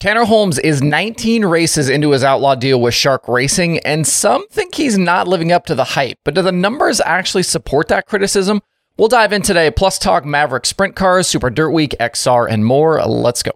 Tanner Holmes is 19 races into his outlaw deal with Shark Racing, and some think he's not living up to the hype. But do the numbers actually support that criticism? We'll dive in today, plus talk Maverick Sprint Cars, Super Dirt Week, XR, and more. Let's go.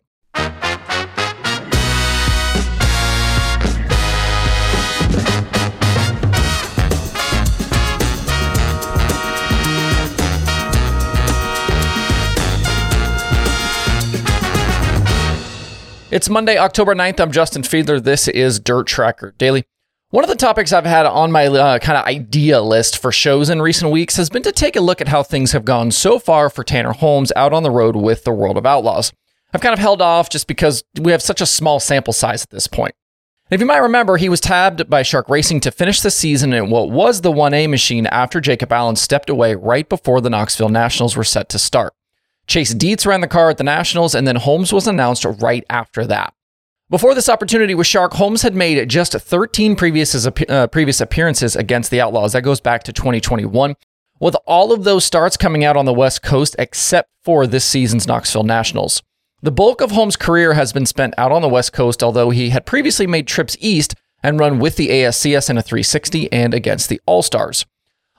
It's Monday, October 9th. I'm Justin Fiedler. This is Dirt Tracker Daily. One of the topics I've had on my uh, kind of idea list for shows in recent weeks has been to take a look at how things have gone so far for Tanner Holmes out on the road with the World of Outlaws. I've kind of held off just because we have such a small sample size at this point. if you might remember, he was tabbed by Shark Racing to finish the season in what was the 1A machine after Jacob Allen stepped away right before the Knoxville Nationals were set to start. Chase Dietz ran the car at the Nationals, and then Holmes was announced right after that. Before this opportunity with Shark, Holmes had made just 13 previous, uh, previous appearances against the Outlaws. That goes back to 2021, with all of those starts coming out on the West Coast except for this season's Knoxville Nationals. The bulk of Holmes' career has been spent out on the West Coast, although he had previously made trips east and run with the ASCS in a 360 and against the All Stars.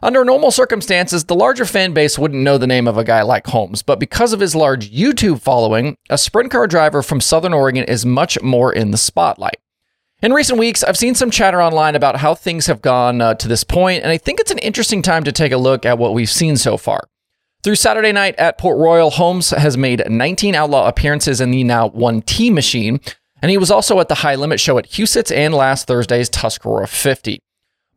Under normal circumstances, the larger fan base wouldn't know the name of a guy like Holmes, but because of his large YouTube following, a sprint car driver from Southern Oregon is much more in the spotlight. In recent weeks, I've seen some chatter online about how things have gone uh, to this point, and I think it's an interesting time to take a look at what we've seen so far. Through Saturday night at Port Royal, Holmes has made 19 outlaw appearances in the now 1T machine, and he was also at the High Limit show at Huset's and last Thursday's Tuscarora 50.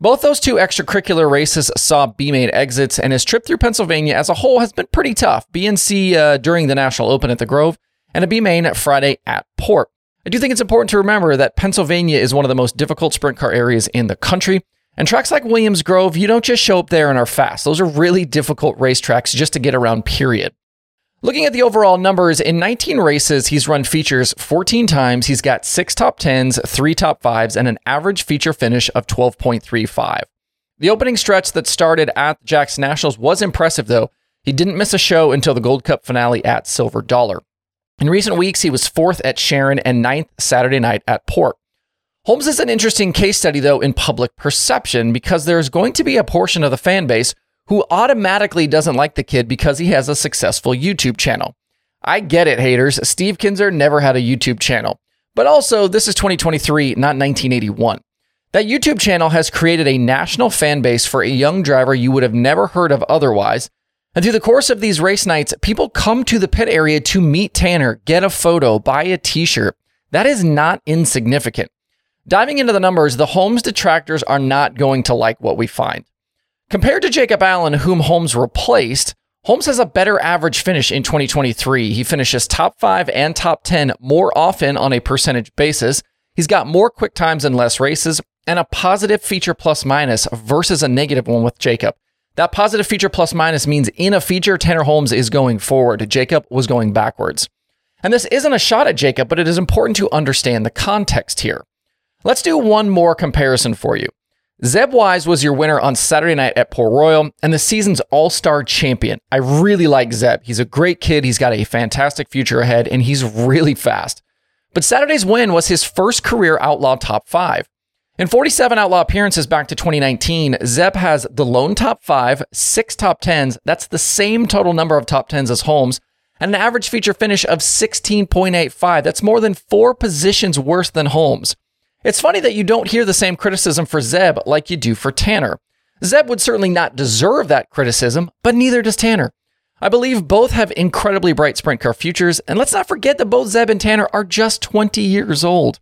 Both those two extracurricular races saw B main exits, and his trip through Pennsylvania as a whole has been pretty tough. B and C uh, during the National Open at the Grove, and a B main Friday at Port. I do think it's important to remember that Pennsylvania is one of the most difficult sprint car areas in the country. And tracks like Williams Grove, you don't just show up there and are fast. Those are really difficult racetracks just to get around, period. Looking at the overall numbers, in 19 races, he's run features 14 times. He's got six top 10s, three top 5s, and an average feature finish of 12.35. The opening stretch that started at Jackson Nationals was impressive, though. He didn't miss a show until the Gold Cup finale at Silver Dollar. In recent weeks, he was fourth at Sharon and ninth Saturday night at Port. Holmes is an interesting case study, though, in public perception because there's going to be a portion of the fan base who automatically doesn't like the kid because he has a successful YouTube channel. I get it, haters. Steve Kinser never had a YouTube channel. But also, this is 2023, not 1981. That YouTube channel has created a national fan base for a young driver you would have never heard of otherwise. And through the course of these race nights, people come to the pit area to meet Tanner, get a photo, buy a t shirt. That is not insignificant. Diving into the numbers, the Holmes detractors are not going to like what we find. Compared to Jacob Allen, whom Holmes replaced, Holmes has a better average finish in 2023. He finishes top five and top 10 more often on a percentage basis. He's got more quick times and less races, and a positive feature plus minus versus a negative one with Jacob. That positive feature plus minus means in a feature, Tanner Holmes is going forward. Jacob was going backwards. And this isn't a shot at Jacob, but it is important to understand the context here. Let's do one more comparison for you. Zeb Wise was your winner on Saturday night at Port Royal and the season's all star champion. I really like Zeb. He's a great kid. He's got a fantastic future ahead and he's really fast. But Saturday's win was his first career outlaw top five. In 47 outlaw appearances back to 2019, Zeb has the lone top five, six top tens. That's the same total number of top tens as Holmes, and an average feature finish of 16.85. That's more than four positions worse than Holmes. It's funny that you don't hear the same criticism for Zeb like you do for Tanner. Zeb would certainly not deserve that criticism, but neither does Tanner. I believe both have incredibly bright sprint car futures, and let's not forget that both Zeb and Tanner are just 20 years old.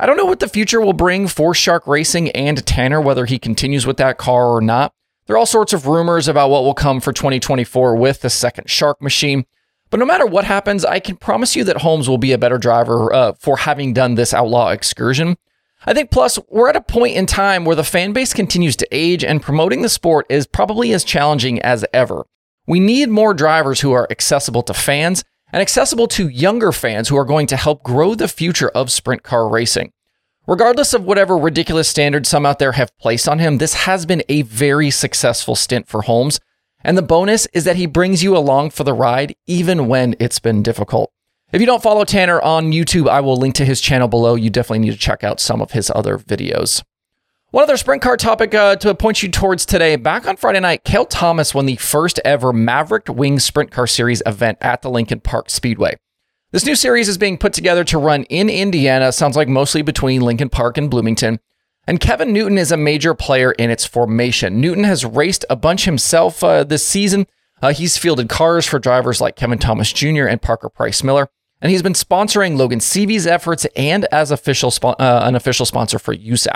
I don't know what the future will bring for Shark Racing and Tanner, whether he continues with that car or not. There are all sorts of rumors about what will come for 2024 with the second Shark machine. But no matter what happens, I can promise you that Holmes will be a better driver uh, for having done this outlaw excursion. I think plus we're at a point in time where the fan base continues to age and promoting the sport is probably as challenging as ever. We need more drivers who are accessible to fans and accessible to younger fans who are going to help grow the future of sprint car racing. Regardless of whatever ridiculous standards some out there have placed on him, this has been a very successful stint for Holmes. And the bonus is that he brings you along for the ride even when it's been difficult. If you don't follow Tanner on YouTube, I will link to his channel below. You definitely need to check out some of his other videos. One other sprint car topic uh, to point you towards today. Back on Friday night, Cale Thomas won the first ever Maverick Wing Sprint Car Series event at the Lincoln Park Speedway. This new series is being put together to run in Indiana, sounds like mostly between Lincoln Park and Bloomington. And Kevin Newton is a major player in its formation. Newton has raced a bunch himself uh, this season. Uh, he's fielded cars for drivers like Kevin Thomas Jr. and Parker Price Miller. And he's been sponsoring Logan Seavey's efforts and as official uh, an official sponsor for USAC.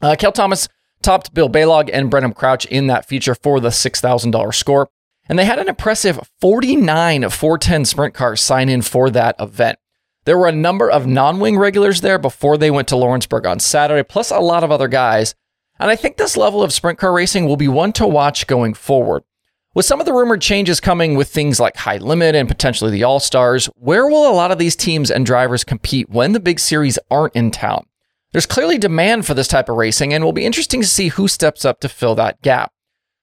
Uh, Cale Thomas topped Bill Balog and Brenham Crouch in that feature for the $6,000 score. And they had an impressive 49 410 sprint cars sign in for that event. There were a number of non wing regulars there before they went to Lawrenceburg on Saturday, plus a lot of other guys. And I think this level of sprint car racing will be one to watch going forward. With some of the rumored changes coming with things like high limit and potentially the All Stars, where will a lot of these teams and drivers compete when the big series aren't in town? There's clearly demand for this type of racing, and will be interesting to see who steps up to fill that gap.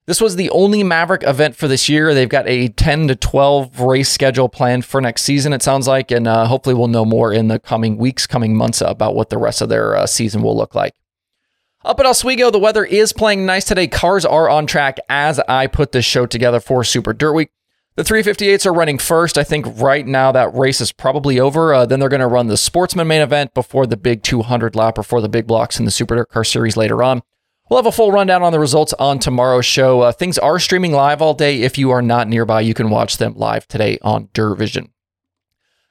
This was the only Maverick event for this year. They've got a 10 to 12 race schedule planned for next season, it sounds like, and uh, hopefully we'll know more in the coming weeks, coming months about what the rest of their uh, season will look like. Up at Oswego, the weather is playing nice today. Cars are on track as I put this show together for Super Dirt Week. The 358s are running first. I think right now that race is probably over. Uh, then they're going to run the Sportsman main event before the big 200 lap or for the big blocks in the Super Dirt Car Series later on. We'll have a full rundown on the results on tomorrow's show. Uh, things are streaming live all day. If you are not nearby, you can watch them live today on DIRTVision. A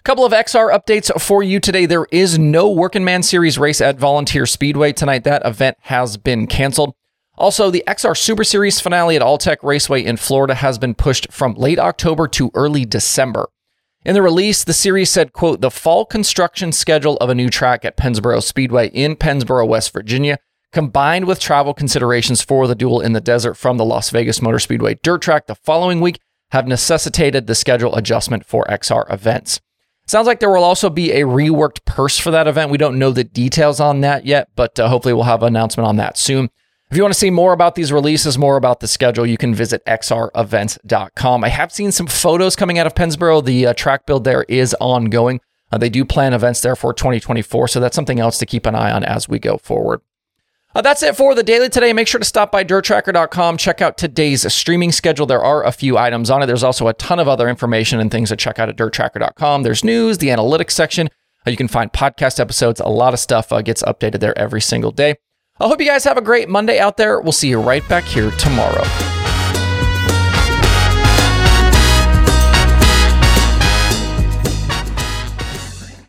couple of XR updates for you today. There is no Working Man Series race at Volunteer Speedway tonight. That event has been canceled. Also, the XR Super Series finale at Alltech Raceway in Florida has been pushed from late October to early December. In the release, the series said, quote, the fall construction schedule of a new track at Pennsboro Speedway in Pennsboro, West Virginia, combined with travel considerations for the duel in the desert from the Las Vegas Motor Speedway dirt track the following week, have necessitated the schedule adjustment for XR events. Sounds like there will also be a reworked purse for that event. We don't know the details on that yet, but uh, hopefully we'll have an announcement on that soon. If you want to see more about these releases, more about the schedule, you can visit xrevents.com. I have seen some photos coming out of Pennsboro. The uh, track build there is ongoing. Uh, they do plan events there for 2024, so that's something else to keep an eye on as we go forward. Uh, that's it for the daily today. Make sure to stop by dirttracker.com. Check out today's streaming schedule. There are a few items on it. There's also a ton of other information and things to check out at dirttracker.com. There's news, the analytics section. Uh, you can find podcast episodes. A lot of stuff uh, gets updated there every single day. I hope you guys have a great Monday out there. We'll see you right back here tomorrow.